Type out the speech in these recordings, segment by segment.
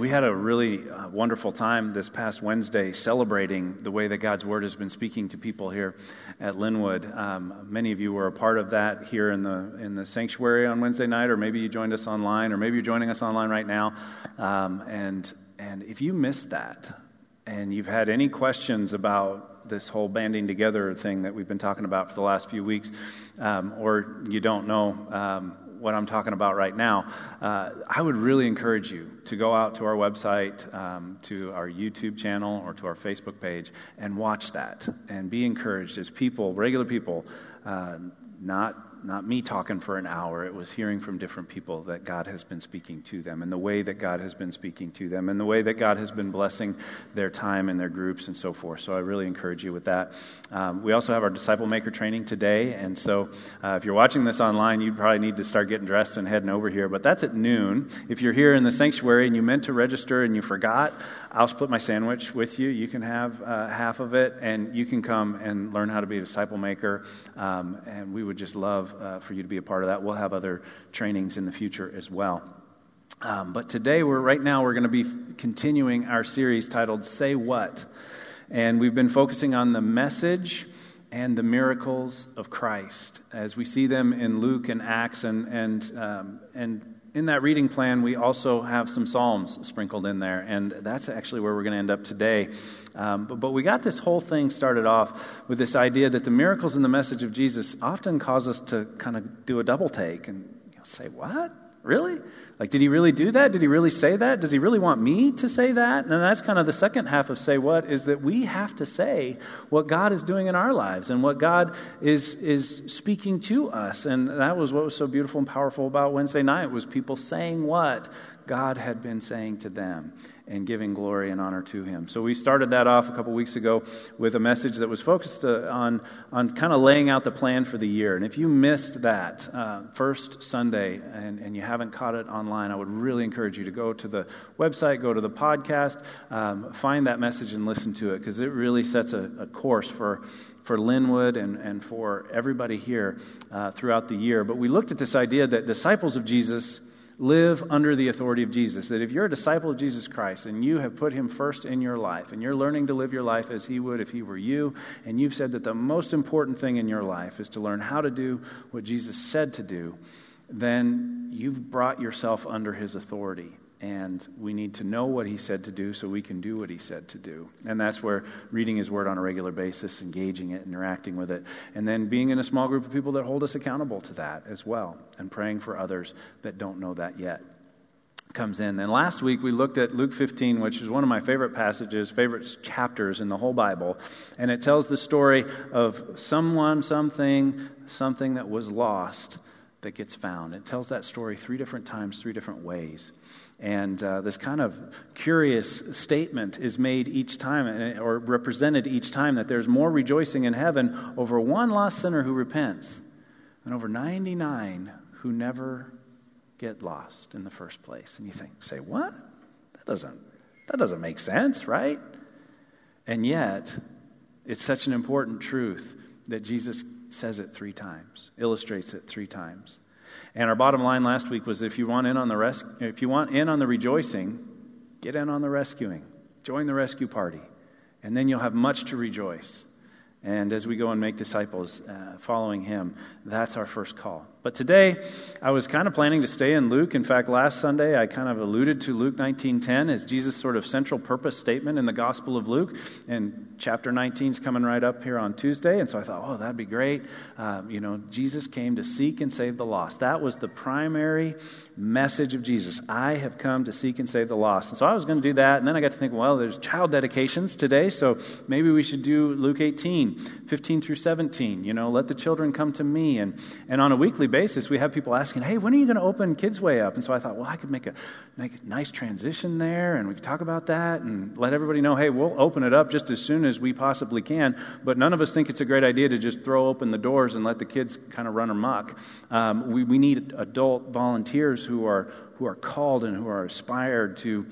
We had a really uh, wonderful time this past Wednesday celebrating the way that God's Word has been speaking to people here at Linwood. Um, many of you were a part of that here in the, in the sanctuary on Wednesday night, or maybe you joined us online, or maybe you're joining us online right now. Um, and, and if you missed that, and you've had any questions about this whole banding together thing that we've been talking about for the last few weeks, um, or you don't know um, what I'm talking about right now, uh, I would really encourage you to go out to our website, um, to our YouTube channel, or to our Facebook page and watch that and be encouraged as people, regular people, uh, not not me talking for an hour. It was hearing from different people that God has been speaking to them and the way that God has been speaking to them and the way that God has been blessing their time and their groups and so forth. So I really encourage you with that. Um, we also have our disciple maker training today. And so uh, if you're watching this online, you probably need to start getting dressed and heading over here. But that's at noon. If you're here in the sanctuary and you meant to register and you forgot, I'll split my sandwich with you. You can have uh, half of it and you can come and learn how to be a disciple maker. Um, and we would just love uh, for you to be a part of that. We'll have other trainings in the future as well. Um, but today, we're right now, we're going to be continuing our series titled Say What? And we've been focusing on the message and the miracles of Christ as we see them in Luke and Acts and, and, um, and in that reading plan, we also have some Psalms sprinkled in there, and that's actually where we're going to end up today. Um, but, but, we got this whole thing started off with this idea that the miracles in the message of Jesus often cause us to kind of do a double take and you know, say, What? Really? Like, did he really do that? Did he really say that? Does he really want me to say that? And that's kind of the second half of say what is that we have to say what God is doing in our lives and what God is, is speaking to us. And that was what was so beautiful and powerful about Wednesday night was people saying what God had been saying to them and giving glory and honor to him. So we started that off a couple weeks ago with a message that was focused uh, on, on kind of laying out the plan for the year. And if you missed that uh, first Sunday and, and you haven't caught it online, I would really encourage you to go to the website, go to the podcast, um, find that message and listen to it because it really sets a, a course for for Linwood and, and for everybody here uh, throughout the year. But we looked at this idea that disciples of Jesus live under the authority of Jesus. That if you're a disciple of Jesus Christ and you have put him first in your life and you're learning to live your life as he would if he were you, and you've said that the most important thing in your life is to learn how to do what Jesus said to do, then you've brought yourself under his authority and we need to know what he said to do so we can do what he said to do. And that's where reading his word on a regular basis, engaging it, interacting with it, and then being in a small group of people that hold us accountable to that as well, and praying for others that don't know that yet comes in. And last week we looked at Luke 15, which is one of my favorite passages, favorite chapters in the whole Bible. And it tells the story of someone, something, something that was lost that gets found. It tells that story three different times, three different ways. And uh, this kind of curious statement is made each time, or represented each time, that there's more rejoicing in heaven over one lost sinner who repents than over 99 who never get lost in the first place. And you think, say, what? That doesn't, that doesn't make sense, right? And yet, it's such an important truth that Jesus says it three times, illustrates it three times. And our bottom line last week was if you want in on the res- if you want in on the rejoicing, get in on the rescuing. Join the rescue party. And then you'll have much to rejoice. And as we go and make disciples uh, following him, that's our first call. But today, I was kind of planning to stay in Luke. In fact, last Sunday, I kind of alluded to Luke 19.10 as Jesus' sort of central purpose statement in the Gospel of Luke. And chapter 19 is coming right up here on Tuesday. And so I thought, oh, that'd be great. Um, you know, Jesus came to seek and save the lost. That was the primary message of Jesus. I have come to seek and save the lost. And so I was going to do that. And then I got to think, well, there's child dedications today. So maybe we should do Luke 18, 15 through 17. You know, let the children come to me. And, and on a weekly basis, we have people asking, hey, when are you going to open Kids Way up? And so I thought, well, I could make a, make a nice transition there, and we could talk about that and let everybody know, hey, we'll open it up just as soon as we possibly can. But none of us think it's a great idea to just throw open the doors and let the kids kind of run amok. Um, we, we need adult volunteers who are, who are called and who are aspired to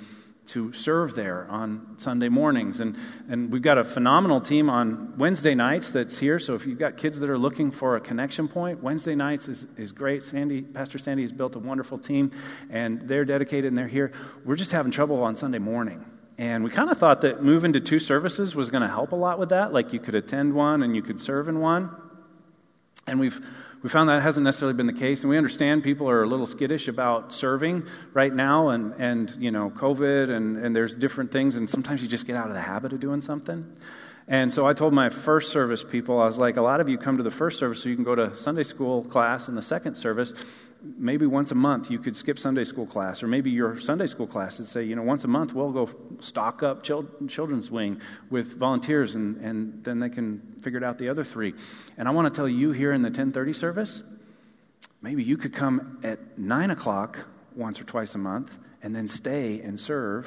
to serve there on Sunday mornings. And, and we've got a phenomenal team on Wednesday nights that's here. So if you've got kids that are looking for a connection point, Wednesday nights is, is great. Sandy, Pastor Sandy has built a wonderful team, and they're dedicated and they're here. We're just having trouble on Sunday morning. And we kind of thought that moving to two services was going to help a lot with that. Like you could attend one and you could serve in one. And we've we found that hasn't necessarily been the case, and we understand people are a little skittish about serving right now, and, and you know, COVID, and, and there's different things, and sometimes you just get out of the habit of doing something. And so I told my first service people, I was like, a lot of you come to the first service so you can go to Sunday school class in the second service. Maybe once a month you could skip Sunday school class, or maybe your Sunday school class would say, you know, once a month we'll go stock up children's wing with volunteers, and, and then they can figure it out the other three. And I want to tell you here in the 1030 service, maybe you could come at 9 o'clock once or twice a month, and then stay and serve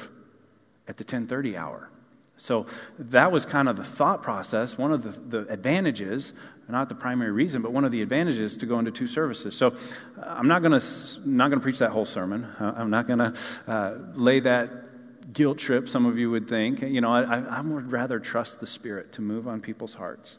at the 1030 hour. So that was kind of the thought process. One of the, the, advantages, not the primary reason, but one of the advantages to go into two services. So uh, I'm not going to not going to preach that whole sermon. Uh, I'm not going to uh, lay that guilt trip. Some of you would think. You know, I, I would rather trust the Spirit to move on people's hearts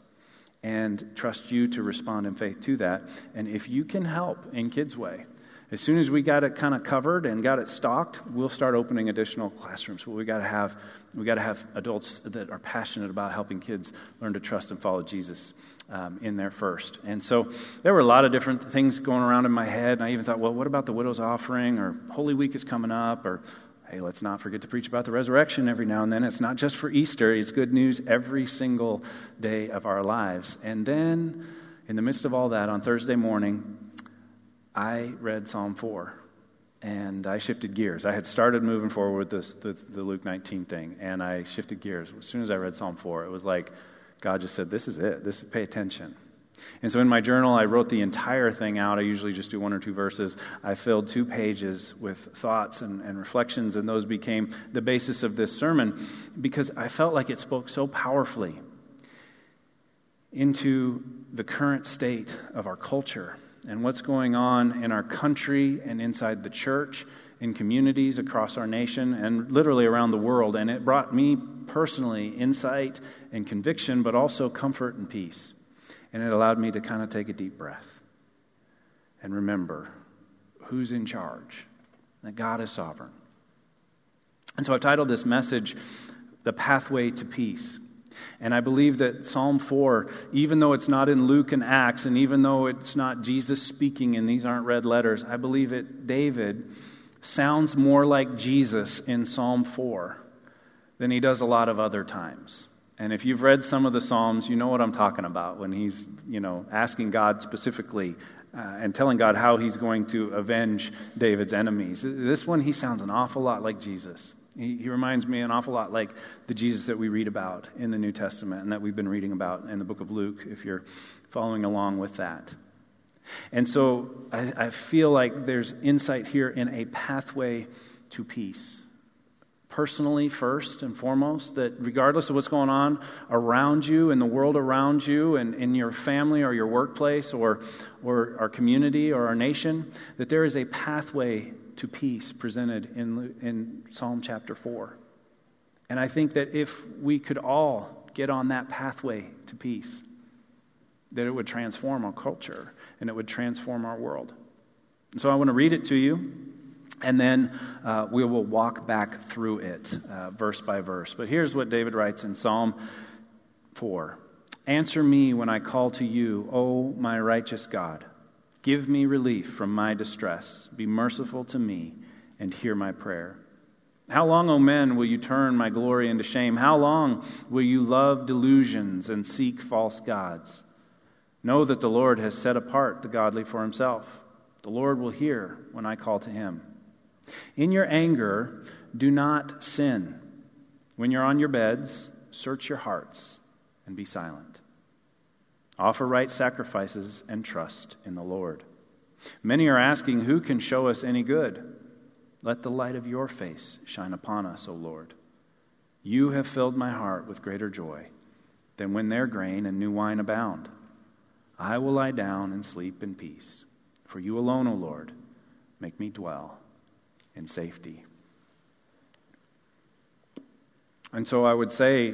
and trust you to respond in faith to that. And if you can help in Kids Way, as soon as we got it kind of covered and got it stocked, we'll start opening additional classrooms. But we got to have we got to have adults that are passionate about helping kids learn to trust and follow Jesus um, in there first. And so there were a lot of different things going around in my head. And I even thought, well, what about the widow's offering? Or Holy Week is coming up? Or hey, let's not forget to preach about the resurrection every now and then. It's not just for Easter, it's good news every single day of our lives. And then, in the midst of all that, on Thursday morning, I read Psalm 4 and I shifted gears. I had started moving forward with this, the, the Luke 19 thing, and I shifted gears. As soon as I read Psalm 4, it was like God just said, This is it. This is, pay attention. And so in my journal, I wrote the entire thing out. I usually just do one or two verses. I filled two pages with thoughts and, and reflections, and those became the basis of this sermon because I felt like it spoke so powerfully into the current state of our culture and what's going on in our country and inside the church, in communities across our nation, and literally around the world. And it brought me personally insight and conviction, but also comfort and peace. And it allowed me to kind of take a deep breath and remember who's in charge, that God is sovereign. And so I've titled this message, The Pathway to Peace. And I believe that Psalm 4, even though it's not in Luke and Acts, and even though it's not Jesus speaking and these aren't red letters, I believe it, David sounds more like Jesus in Psalm 4 than he does a lot of other times. And if you've read some of the Psalms, you know what I'm talking about when he's, you know, asking God specifically uh, and telling God how he's going to avenge David's enemies. This one, he sounds an awful lot like Jesus. He, reminds me an awful lot like the Jesus that we read about in the New Testament and that we've been reading about in the book of Luke, if you're following along with that. And so I, I feel like there's insight here in a pathway to peace. Personally, first and foremost, that regardless of what's going on around you, in the world around you, and in your family or your workplace or, or our community or our nation, that there is a pathway to peace presented in, in Psalm chapter 4. And I think that if we could all get on that pathway to peace, that it would transform our culture and it would transform our world. And so I want to read it to you, and then uh, we will walk back through it uh, verse by verse. But here's what David writes in Psalm 4 Answer me when I call to you, O my righteous God. Give me relief from my distress. Be merciful to me and hear my prayer. How long, O men, will you turn my glory into shame? How long will you love delusions and seek false gods? Know that the Lord has set apart the godly for himself. The Lord will hear when I call to him. In your anger, do not sin. When you're on your beds, search your hearts and be silent. Offer right sacrifices and trust in the Lord. Many are asking, Who can show us any good? Let the light of your face shine upon us, O Lord. You have filled my heart with greater joy than when their grain and new wine abound. I will lie down and sleep in peace. For you alone, O Lord, make me dwell in safety. And so I would say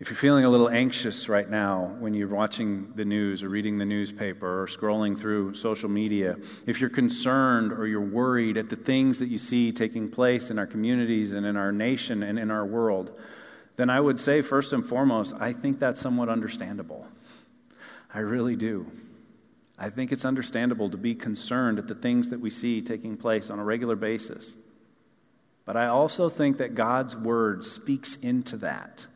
if you're feeling a little anxious right now when you're watching the news or reading the newspaper or scrolling through social media, if you're concerned or you're worried at the things that you see taking place in our communities and in our nation and in our world, then I would say, first and foremost, I think that's somewhat understandable. I really do. I think it's understandable to be concerned at the things that we see taking place on a regular basis. But I also think that God's Word speaks into that.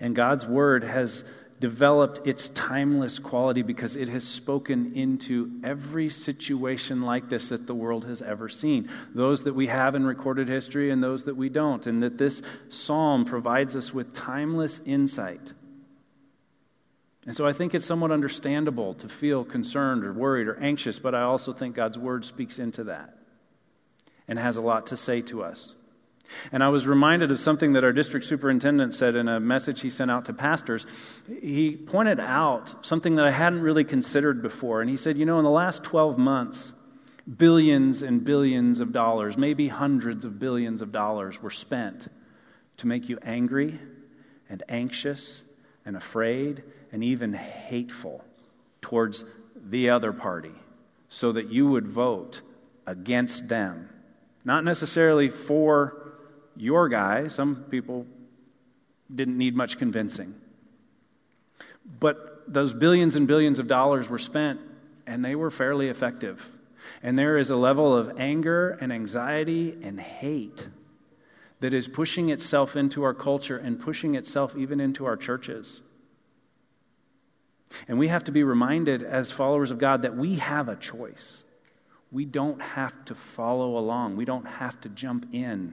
And God's word has developed its timeless quality because it has spoken into every situation like this that the world has ever seen. Those that we have in recorded history and those that we don't. And that this psalm provides us with timeless insight. And so I think it's somewhat understandable to feel concerned or worried or anxious, but I also think God's word speaks into that and has a lot to say to us. And I was reminded of something that our district superintendent said in a message he sent out to pastors. He pointed out something that I hadn't really considered before. And he said, You know, in the last 12 months, billions and billions of dollars, maybe hundreds of billions of dollars, were spent to make you angry and anxious and afraid and even hateful towards the other party so that you would vote against them. Not necessarily for your guy. Some people didn't need much convincing. But those billions and billions of dollars were spent, and they were fairly effective. And there is a level of anger and anxiety and hate that is pushing itself into our culture and pushing itself even into our churches. And we have to be reminded as followers of God that we have a choice. We don't have to follow along, we don't have to jump in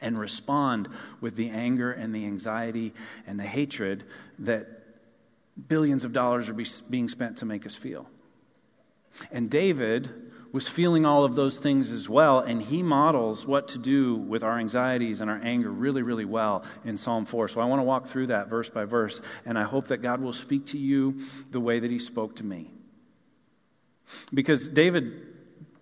and respond with the anger and the anxiety and the hatred that billions of dollars are be, being spent to make us feel. And David was feeling all of those things as well, and he models what to do with our anxieties and our anger really, really well in Psalm 4. So I want to walk through that verse by verse, and I hope that God will speak to you the way that he spoke to me. Because David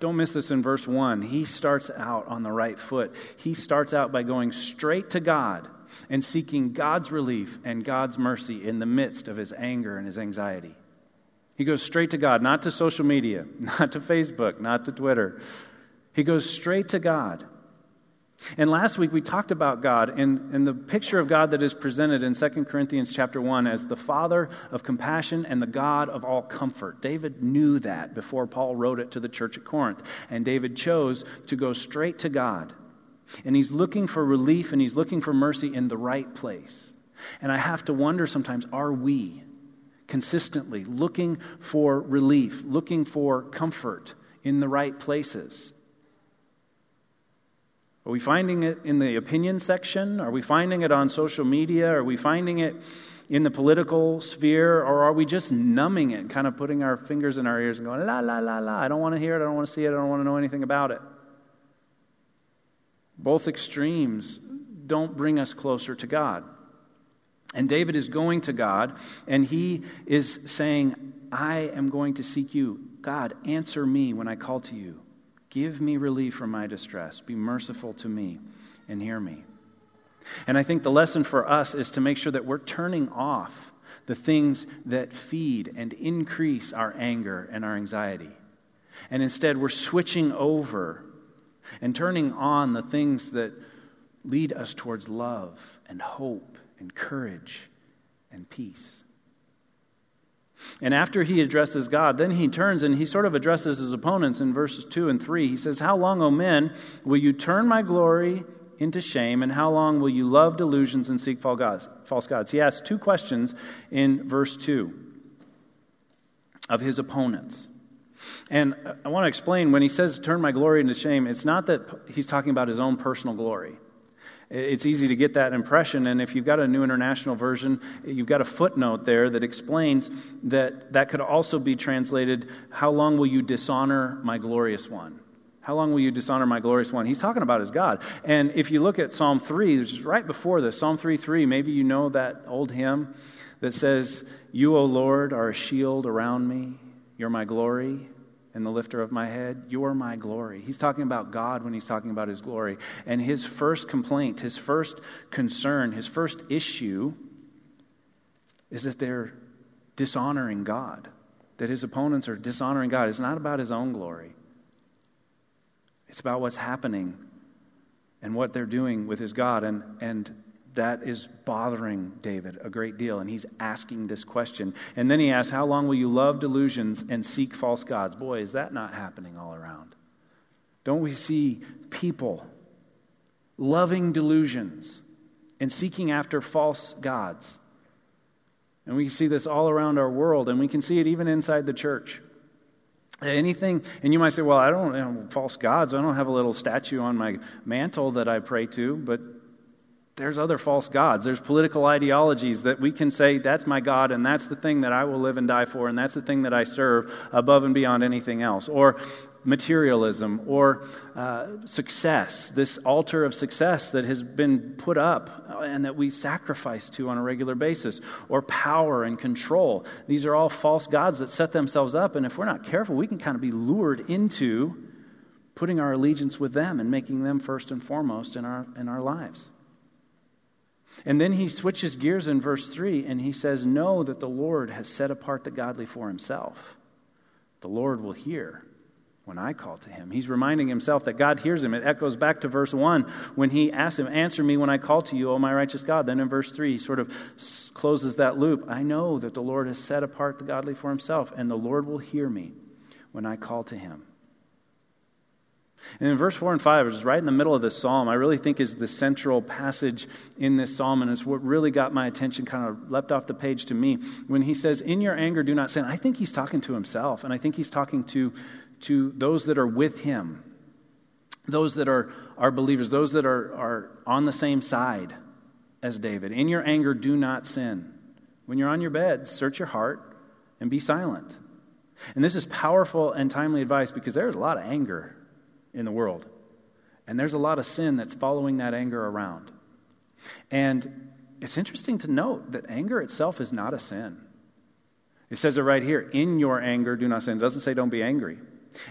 don't miss this in verse 1. He starts out on the right foot. He starts out by going straight to God and seeking God's relief and God's mercy in the midst of his anger and his anxiety. He goes straight to God, not to social media, not to Facebook, not to Twitter. He goes straight to God. And last week we talked about God and, and the picture of God that is presented in 2 Corinthians chapter 1 as the Father of compassion and the God of all comfort. David knew that before Paul wrote it to the church at Corinth. And David chose to go straight to God. And he's looking for relief and he's looking for mercy in the right place. And I have to wonder sometimes are we consistently looking for relief, looking for comfort in the right places? Are we finding it in the opinion section? Are we finding it on social media? Are we finding it in the political sphere? Or are we just numbing it, kind of putting our fingers in our ears and going, la, la, la, la, I don't want to hear it, I don't want to see it, I don't want to know anything about it? Both extremes don't bring us closer to God. And David is going to God, and he is saying, I am going to seek you. God, answer me when I call to you. Give me relief from my distress. Be merciful to me and hear me. And I think the lesson for us is to make sure that we're turning off the things that feed and increase our anger and our anxiety. And instead, we're switching over and turning on the things that lead us towards love and hope and courage and peace. And after he addresses God, then he turns and he sort of addresses his opponents in verses 2 and 3. He says, How long, O men, will you turn my glory into shame, and how long will you love delusions and seek false gods? He asks two questions in verse 2 of his opponents. And I want to explain when he says, Turn my glory into shame, it's not that he's talking about his own personal glory. It's easy to get that impression. And if you've got a New International Version, you've got a footnote there that explains that that could also be translated, How long will you dishonor my glorious one? How long will you dishonor my glorious one? He's talking about his God. And if you look at Psalm 3, which is right before this, Psalm 3 3, maybe you know that old hymn that says, You, O Lord, are a shield around me. You're my glory. And the lifter of my head. You're my glory. He's talking about God when he's talking about his glory. And his first complaint, his first concern, his first issue is that they're dishonoring God, that his opponents are dishonoring God. It's not about his own glory, it's about what's happening and what they're doing with his God. And, and that is bothering David a great deal. And he's asking this question. And then he asks, How long will you love delusions and seek false gods? Boy, is that not happening all around? Don't we see people loving delusions and seeking after false gods? And we see this all around our world, and we can see it even inside the church. Anything, and you might say, well, I don't have false gods. I don't have a little statue on my mantle that I pray to, but there's other false gods. There's political ideologies that we can say, that's my God, and that's the thing that I will live and die for, and that's the thing that I serve above and beyond anything else. Or materialism, or uh, success, this altar of success that has been put up and that we sacrifice to on a regular basis, or power and control. These are all false gods that set themselves up, and if we're not careful, we can kind of be lured into putting our allegiance with them and making them first and foremost in our, in our lives. And then he switches gears in verse 3 and he says, Know that the Lord has set apart the godly for himself. The Lord will hear when I call to him. He's reminding himself that God hears him. It echoes back to verse 1 when he asks him, Answer me when I call to you, O my righteous God. Then in verse 3, he sort of closes that loop. I know that the Lord has set apart the godly for himself, and the Lord will hear me when I call to him. And in verse 4 and 5, which is right in the middle of this psalm, I really think is the central passage in this psalm, and it's what really got my attention, kind of leapt off the page to me. When he says, In your anger, do not sin, I think he's talking to himself, and I think he's talking to, to those that are with him, those that are, are believers, those that are, are on the same side as David. In your anger, do not sin. When you're on your bed, search your heart and be silent. And this is powerful and timely advice because there's a lot of anger in the world. And there's a lot of sin that's following that anger around. And it's interesting to note that anger itself is not a sin. It says it right here in your anger, do not sin. It doesn't say don't be angry.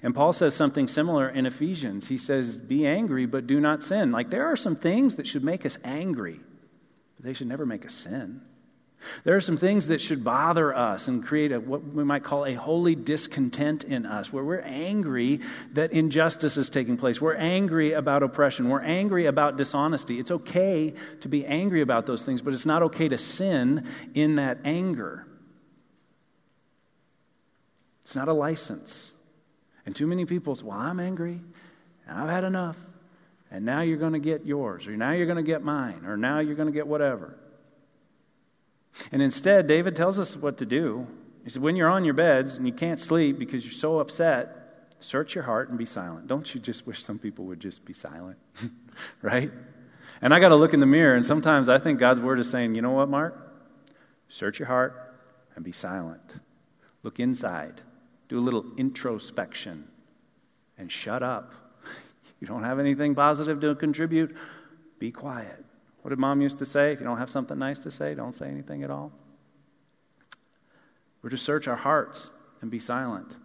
And Paul says something similar in Ephesians. He says, be angry, but do not sin. Like there are some things that should make us angry, but they should never make us sin. There are some things that should bother us and create a, what we might call a holy discontent in us, where we're angry that injustice is taking place. We're angry about oppression. We're angry about dishonesty. It's okay to be angry about those things, but it's not okay to sin in that anger. It's not a license. And too many people say, Well, I'm angry, and I've had enough, and now you're going to get yours, or now you're going to get mine, or now you're going to get whatever. And instead, David tells us what to do. He said, When you're on your beds and you can't sleep because you're so upset, search your heart and be silent. Don't you just wish some people would just be silent? right? And I got to look in the mirror, and sometimes I think God's word is saying, You know what, Mark? Search your heart and be silent. Look inside. Do a little introspection and shut up. You don't have anything positive to contribute? Be quiet. What did mom used to say? If you don't have something nice to say, don't say anything at all. We're to search our hearts and be silent.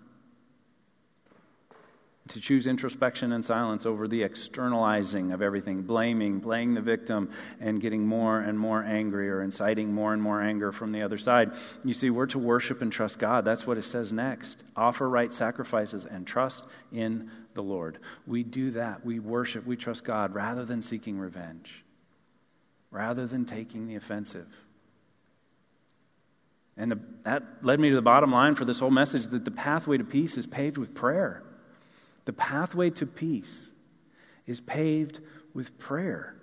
To choose introspection and silence over the externalizing of everything, blaming, playing the victim, and getting more and more angry or inciting more and more anger from the other side. You see, we're to worship and trust God. That's what it says next. Offer right sacrifices and trust in the Lord. We do that. We worship, we trust God rather than seeking revenge rather than taking the offensive. And the, that led me to the bottom line for this whole message that the pathway to peace is paved with prayer. The pathway to peace is paved with prayer.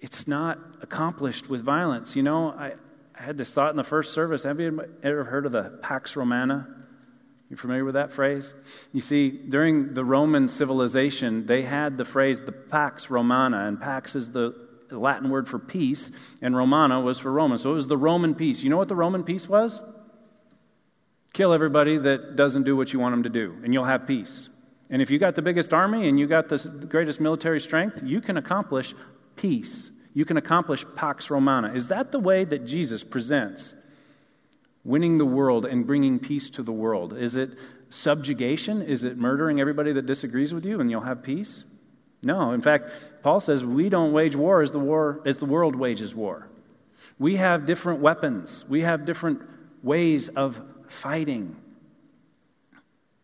It's not accomplished with violence. You know, I, I had this thought in the first service. Have you ever heard of the Pax Romana? You familiar with that phrase? You see, during the Roman civilization, they had the phrase the Pax Romana, and Pax is the Latin word for peace, and Romana was for Roman. So it was the Roman peace. You know what the Roman peace was? Kill everybody that doesn't do what you want them to do, and you'll have peace. And if you got the biggest army and you got the greatest military strength, you can accomplish peace. You can accomplish Pax Romana. Is that the way that Jesus presents winning the world and bringing peace to the world? Is it subjugation? Is it murdering everybody that disagrees with you and you'll have peace? No. In fact, Paul says we don't wage war as the war as the world wages war. We have different weapons. We have different ways of fighting.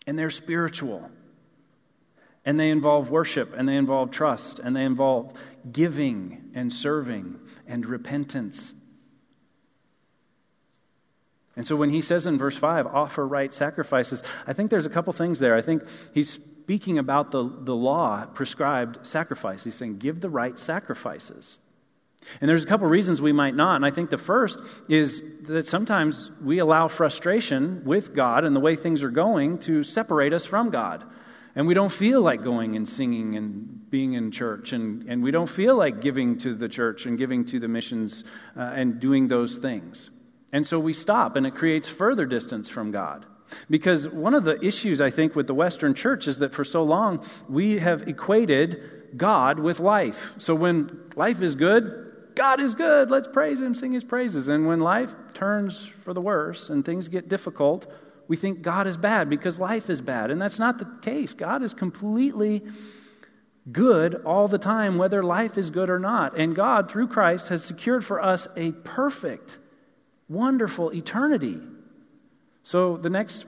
And they're spiritual. And they involve worship, and they involve trust, and they involve giving and serving and repentance. And so when he says in verse 5, offer right sacrifices, I think there's a couple things there. I think he's speaking about the, the law prescribed sacrifice. He's saying, give the right sacrifices. And there's a couple reasons we might not. And I think the first is that sometimes we allow frustration with God and the way things are going to separate us from God. And we don't feel like going and singing and being in church. And, and we don't feel like giving to the church and giving to the missions uh, and doing those things. And so we stop, and it creates further distance from God. Because one of the issues, I think, with the Western church is that for so long we have equated God with life. So when life is good, God is good, let's praise Him, sing His praises. And when life turns for the worse and things get difficult, we think God is bad because life is bad. And that's not the case. God is completely good all the time, whether life is good or not. And God, through Christ, has secured for us a perfect, wonderful eternity. So the next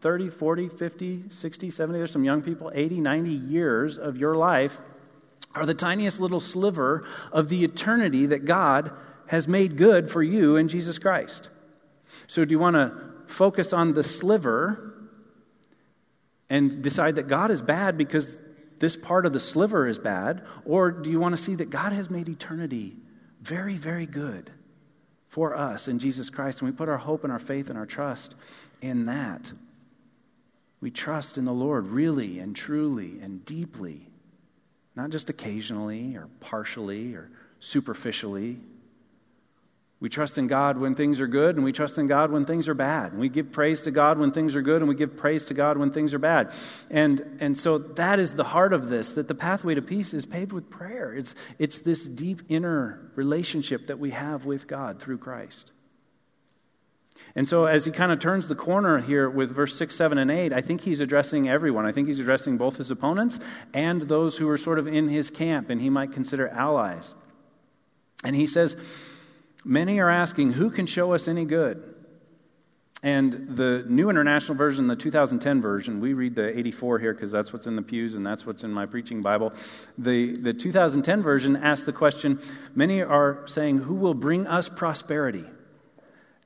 30, 40, 50, 60, 70, there's some young people, 80, 90 years of your life are the tiniest little sliver of the eternity that God has made good for you in Jesus Christ. So, do you want to focus on the sliver and decide that God is bad because this part of the sliver is bad? Or do you want to see that God has made eternity very, very good for us in Jesus Christ? And we put our hope and our faith and our trust in that. We trust in the Lord really and truly and deeply, not just occasionally or partially or superficially. We trust in God when things are good, and we trust in God when things are bad. And we give praise to God when things are good, and we give praise to God when things are bad. And, and so that is the heart of this that the pathway to peace is paved with prayer. It's, it's this deep inner relationship that we have with God through Christ. And so, as he kind of turns the corner here with verse 6, 7, and 8, I think he's addressing everyone. I think he's addressing both his opponents and those who are sort of in his camp and he might consider allies. And he says, Many are asking, who can show us any good? And the New International Version, the 2010 version, we read the 84 here because that's what's in the pews and that's what's in my preaching Bible. The, the 2010 version asks the question many are saying, Who will bring us prosperity?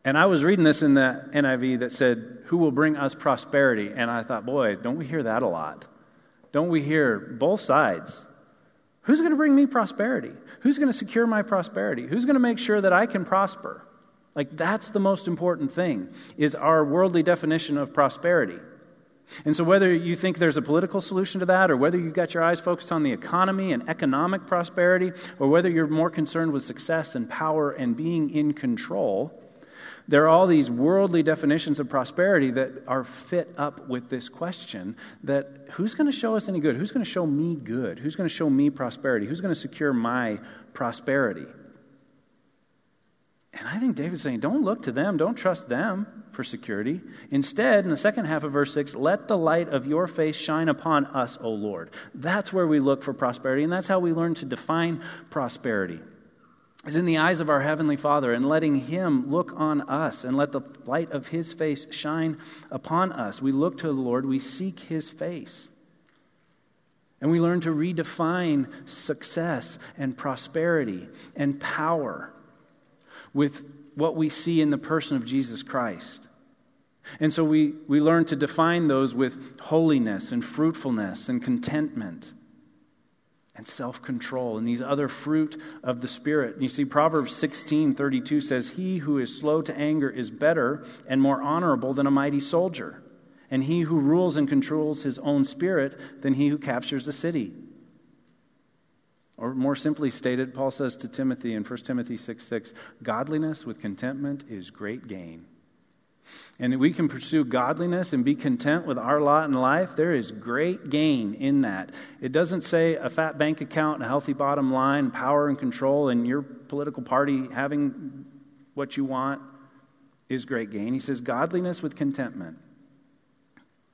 And I was reading this in the NIV that said, Who will bring us prosperity? And I thought, boy, don't we hear that a lot? Don't we hear both sides? Who's going to bring me prosperity? Who's going to secure my prosperity? Who's going to make sure that I can prosper? Like that's the most important thing is our worldly definition of prosperity. And so whether you think there's a political solution to that or whether you've got your eyes focused on the economy and economic prosperity or whether you're more concerned with success and power and being in control, there are all these worldly definitions of prosperity that are fit up with this question that who's going to show us any good? Who's going to show me good? Who's going to show me prosperity? Who's going to secure my prosperity? And I think David's saying, don't look to them, don't trust them for security. Instead, in the second half of verse 6, let the light of your face shine upon us, O Lord. That's where we look for prosperity, and that's how we learn to define prosperity is in the eyes of our Heavenly Father and letting Him look on us and let the light of His face shine upon us. We look to the Lord, we seek His face. And we learn to redefine success and prosperity and power with what we see in the person of Jesus Christ. And so we, we learn to define those with holiness and fruitfulness and contentment and self control and these other fruit of the Spirit. You see, Proverbs 16 32 says, He who is slow to anger is better and more honorable than a mighty soldier, and he who rules and controls his own spirit than he who captures a city. Or more simply stated, Paul says to Timothy in 1 Timothy 6 6, Godliness with contentment is great gain. And we can pursue godliness and be content with our lot in life, there is great gain in that. It doesn't say a fat bank account, a healthy bottom line, power and control, and your political party having what you want is great gain. He says godliness with contentment.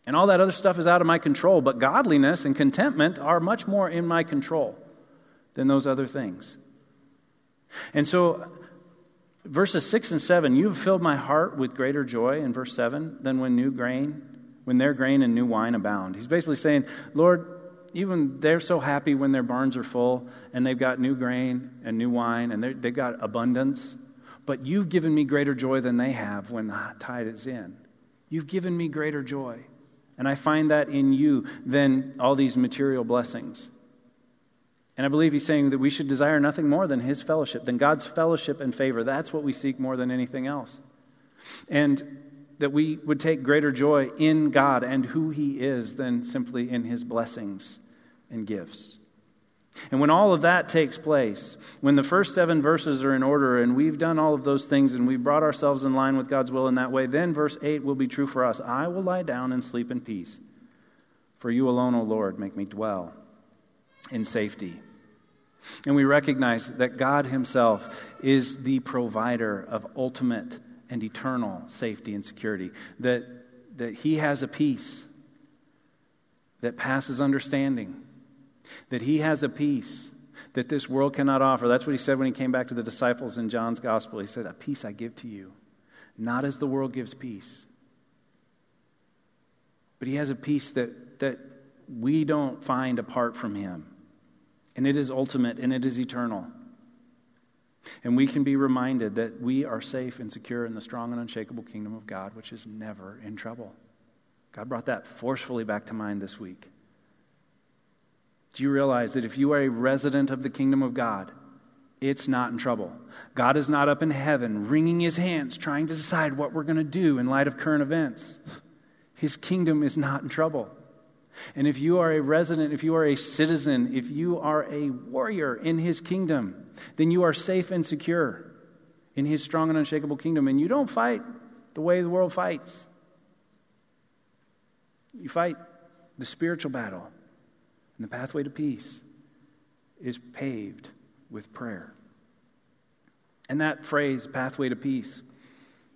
And all that other stuff is out of my control, but godliness and contentment are much more in my control than those other things. And so, verses 6 and 7, you have filled my heart with greater joy in verse 7 than when new grain, when their grain and new wine abound. He's basically saying, Lord, even they're so happy when their barns are full and they've got new grain and new wine and they've got abundance. But you've given me greater joy than they have when the tide is in. You've given me greater joy. And I find that in you than all these material blessings. And I believe he's saying that we should desire nothing more than his fellowship, than God's fellowship and favor. That's what we seek more than anything else. And that we would take greater joy in God and who he is than simply in his blessings and gifts. And when all of that takes place, when the first seven verses are in order and we've done all of those things and we've brought ourselves in line with God's will in that way, then verse 8 will be true for us I will lie down and sleep in peace. For you alone, O Lord, make me dwell in safety. And we recognize that God Himself is the provider of ultimate and eternal safety and security, that, that He has a peace that passes understanding that he has a peace that this world cannot offer. That's what he said when he came back to the disciples in John's gospel. He said, A peace I give to you, not as the world gives peace. But he has a peace that, that we don't find apart from him. And it is ultimate and it is eternal. And we can be reminded that we are safe and secure in the strong and unshakable kingdom of God, which is never in trouble. God brought that forcefully back to mind this week. Do you realize that if you are a resident of the kingdom of God, it's not in trouble? God is not up in heaven wringing his hands trying to decide what we're going to do in light of current events. His kingdom is not in trouble. And if you are a resident, if you are a citizen, if you are a warrior in his kingdom, then you are safe and secure in his strong and unshakable kingdom. And you don't fight the way the world fights, you fight the spiritual battle. And the pathway to peace is paved with prayer. And that phrase, pathway to peace,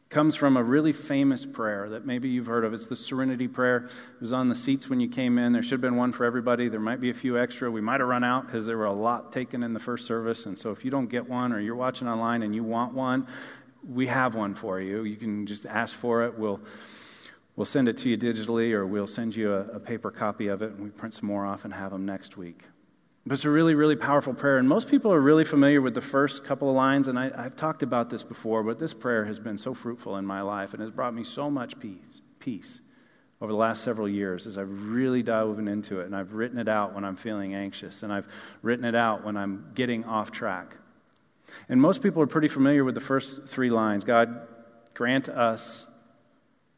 comes from a really famous prayer that maybe you've heard of. It's the Serenity Prayer. It was on the seats when you came in. There should have been one for everybody. There might be a few extra. We might have run out because there were a lot taken in the first service. And so if you don't get one or you're watching online and you want one, we have one for you. You can just ask for it. We'll We'll send it to you digitally, or we'll send you a, a, paper copy of it, and we print some more off and have them next week. But it's a really, really powerful prayer, and most people are really familiar with the first couple of lines, and I, I've talked about this before, but this prayer has been so fruitful in my life and has brought me so much peace, peace over the last several years as I've really dived into it, and I've written it out when I'm feeling anxious, and I've written it out when I'm getting off track. And most people are pretty familiar with the first three lines. God, grant us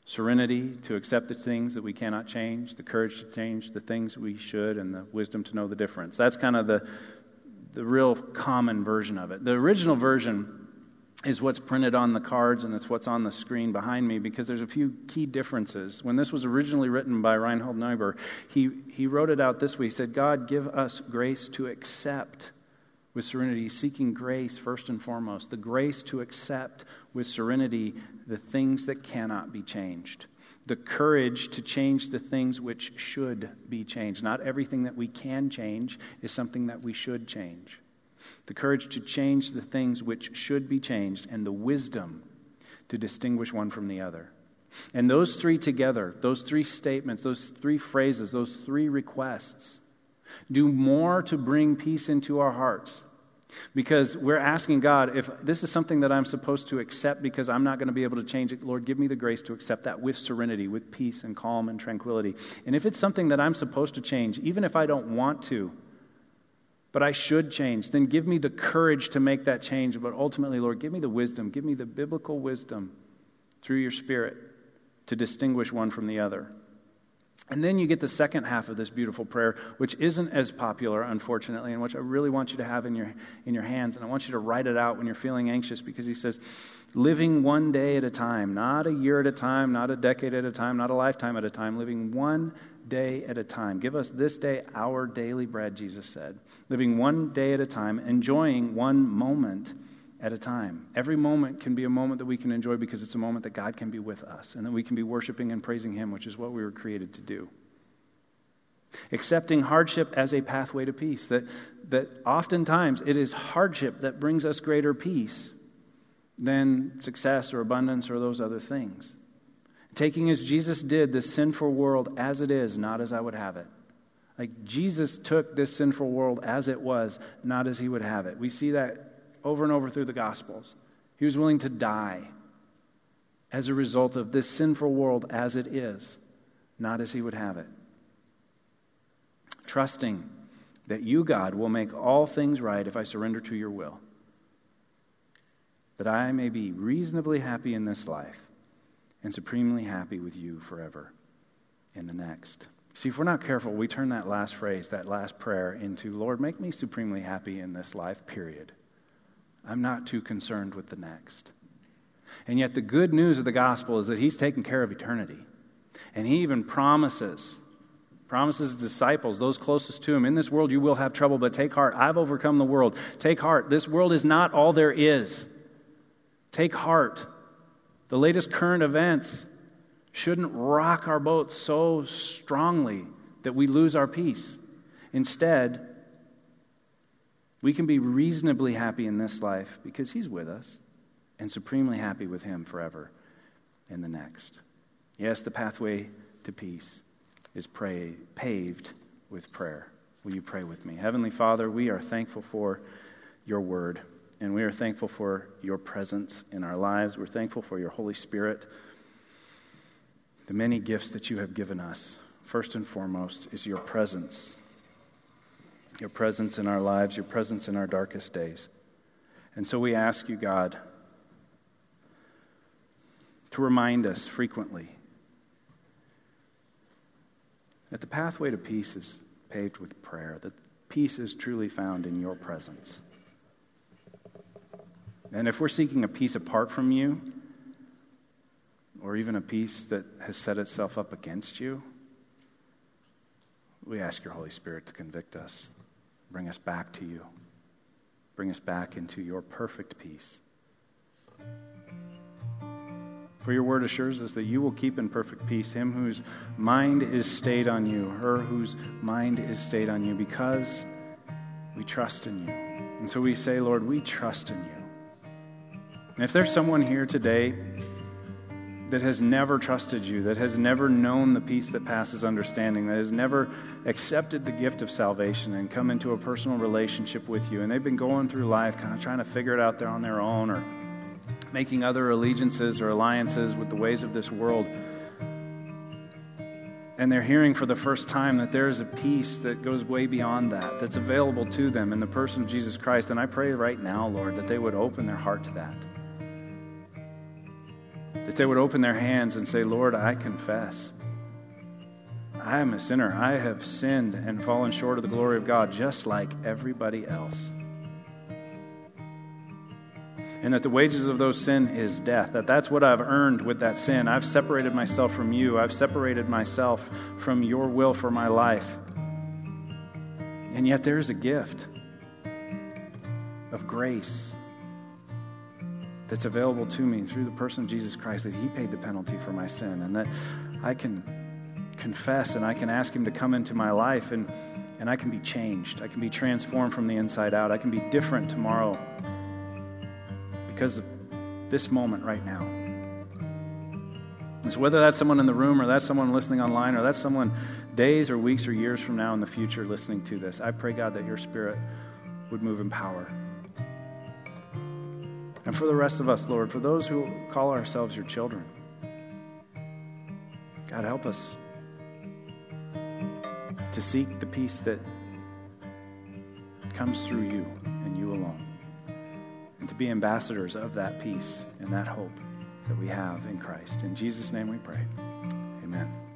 serenity to accept the things that we cannot change, the courage to change the things we should, and the wisdom to know the difference. That's kind of the, the real common version of it. The original version is what's printed on the cards and it's what's on the screen behind me because there's a few key differences. When this was originally written by Reinhold Niebuhr, he, he wrote it out this way. He said, God, give us grace to accept with serenity, seeking grace first and foremost, the grace to accept with serenity the things that cannot be changed, the courage to change the things which should be changed. Not everything that we can change is something that we should change. The courage to change the things which should be changed, and the wisdom to distinguish one from the other. And those three together, those three statements, those three phrases, those three requests, do more to bring peace into our hearts because we're asking God, if this is something that I'm supposed to accept because I'm not going to be able to change it, Lord, give me the grace to accept that with serenity, with peace and calm and tranquility. And if it's something that I'm supposed to change, even if I don't want to, but I should change, then give me the courage to make that change. But ultimately, Lord, give me the wisdom, give me the biblical wisdom through your Spirit to distinguish one from the other. And then you get the second half of this beautiful prayer, which isn't as popular, unfortunately, and which I really want you to have in your, in your hands. And I want you to write it out when you're feeling anxious because he says, living one day at a time, not a year at a time, not a decade at a time, not a lifetime at a time, living one day at a time. Give us this day our daily bread, Jesus said. Living one day at a time, enjoying one moment at a time. Every moment can be a moment that we can enjoy because it's a moment that God can be with us and that we can be worshiping and praising Him, which is what we were created to do. Accepting hardship as a pathway to peace, that, that oftentimes it is hardship that brings us greater peace than success or abundance or those other things. Taking as Jesus did this sinful world as it is, not as I would have it. Like Jesus took this sinful world as it was, not as he would have it. We see that over and over through the Gospels. He was willing to die as a result of this sinful world as it is, not as he would have it. Trusting that you, God, will make all things right if I surrender to your will. That I may be reasonably happy in this life and supremely happy with you forever in the next. See, if we're not careful, we turn that last phrase, that last prayer, into Lord, make me supremely happy in this life, period. I'm not too concerned with the next. And yet, the good news of the gospel is that He's taken care of eternity. And He even promises, promises disciples, those closest to Him, in this world you will have trouble, but take heart. I've overcome the world. Take heart. This world is not all there is. Take heart. The latest current events shouldn't rock our boat so strongly that we lose our peace. Instead, we can be reasonably happy in this life because He's with us and supremely happy with Him forever in the next. Yes, the pathway to peace is pray, paved with prayer. Will you pray with me? Heavenly Father, we are thankful for your word, and we are thankful for your presence in our lives. We're thankful for your Holy Spirit, the many gifts that you have given us. First and foremost is your presence your presence in our lives, your presence in our darkest days. And so we ask you, God, to remind us frequently that the pathway to peace is paved with prayer, that peace is truly found in your presence. And if we're seeking a peace apart from you, or even a peace that has set itself up against you, we ask your Holy Spirit to convict us. Bring us back to you. Bring us back into your perfect peace. For your word assures us that you will keep in perfect peace him whose mind is stayed on you, her whose mind is stayed on you, because we trust in you. And so we say, Lord, we trust in you. And if there's someone here today that has never trusted you, that has never known the peace that passes understanding, that has never accepted the gift of salvation and come into a personal relationship with you, and they've been going through life kind of trying to figure it out there on their own or making other allegiances or alliances with the ways of this world. And they're hearing for the first time that there is a peace that goes way beyond that, that's available to them in the person of Jesus Christ. And I pray right now, Lord, that they would open their heart to that that they would open their hands and say, Lord, I confess. I am a sinner. I have sinned and fallen short of the glory of God just like everybody else. And that the wages of those sin is death. That that's what I've earned with that sin. I've separated myself from you. I've separated myself from your will for my life. And yet there is a gift of grace that's available to me through the person of Jesus Christ, that He paid the penalty for my sin, and that I can confess and I can ask Him to come into my life, and, and I can be changed. I can be transformed from the inside out. I can be different tomorrow because of this moment right now. And so, whether that's someone in the room, or that's someone listening online, or that's someone days or weeks or years from now in the future listening to this, I pray, God, that your Spirit would move in power. And for the rest of us, Lord, for those who call ourselves your children, God, help us to seek the peace that comes through you and you alone, and to be ambassadors of that peace and that hope that we have in Christ. In Jesus' name we pray. Amen.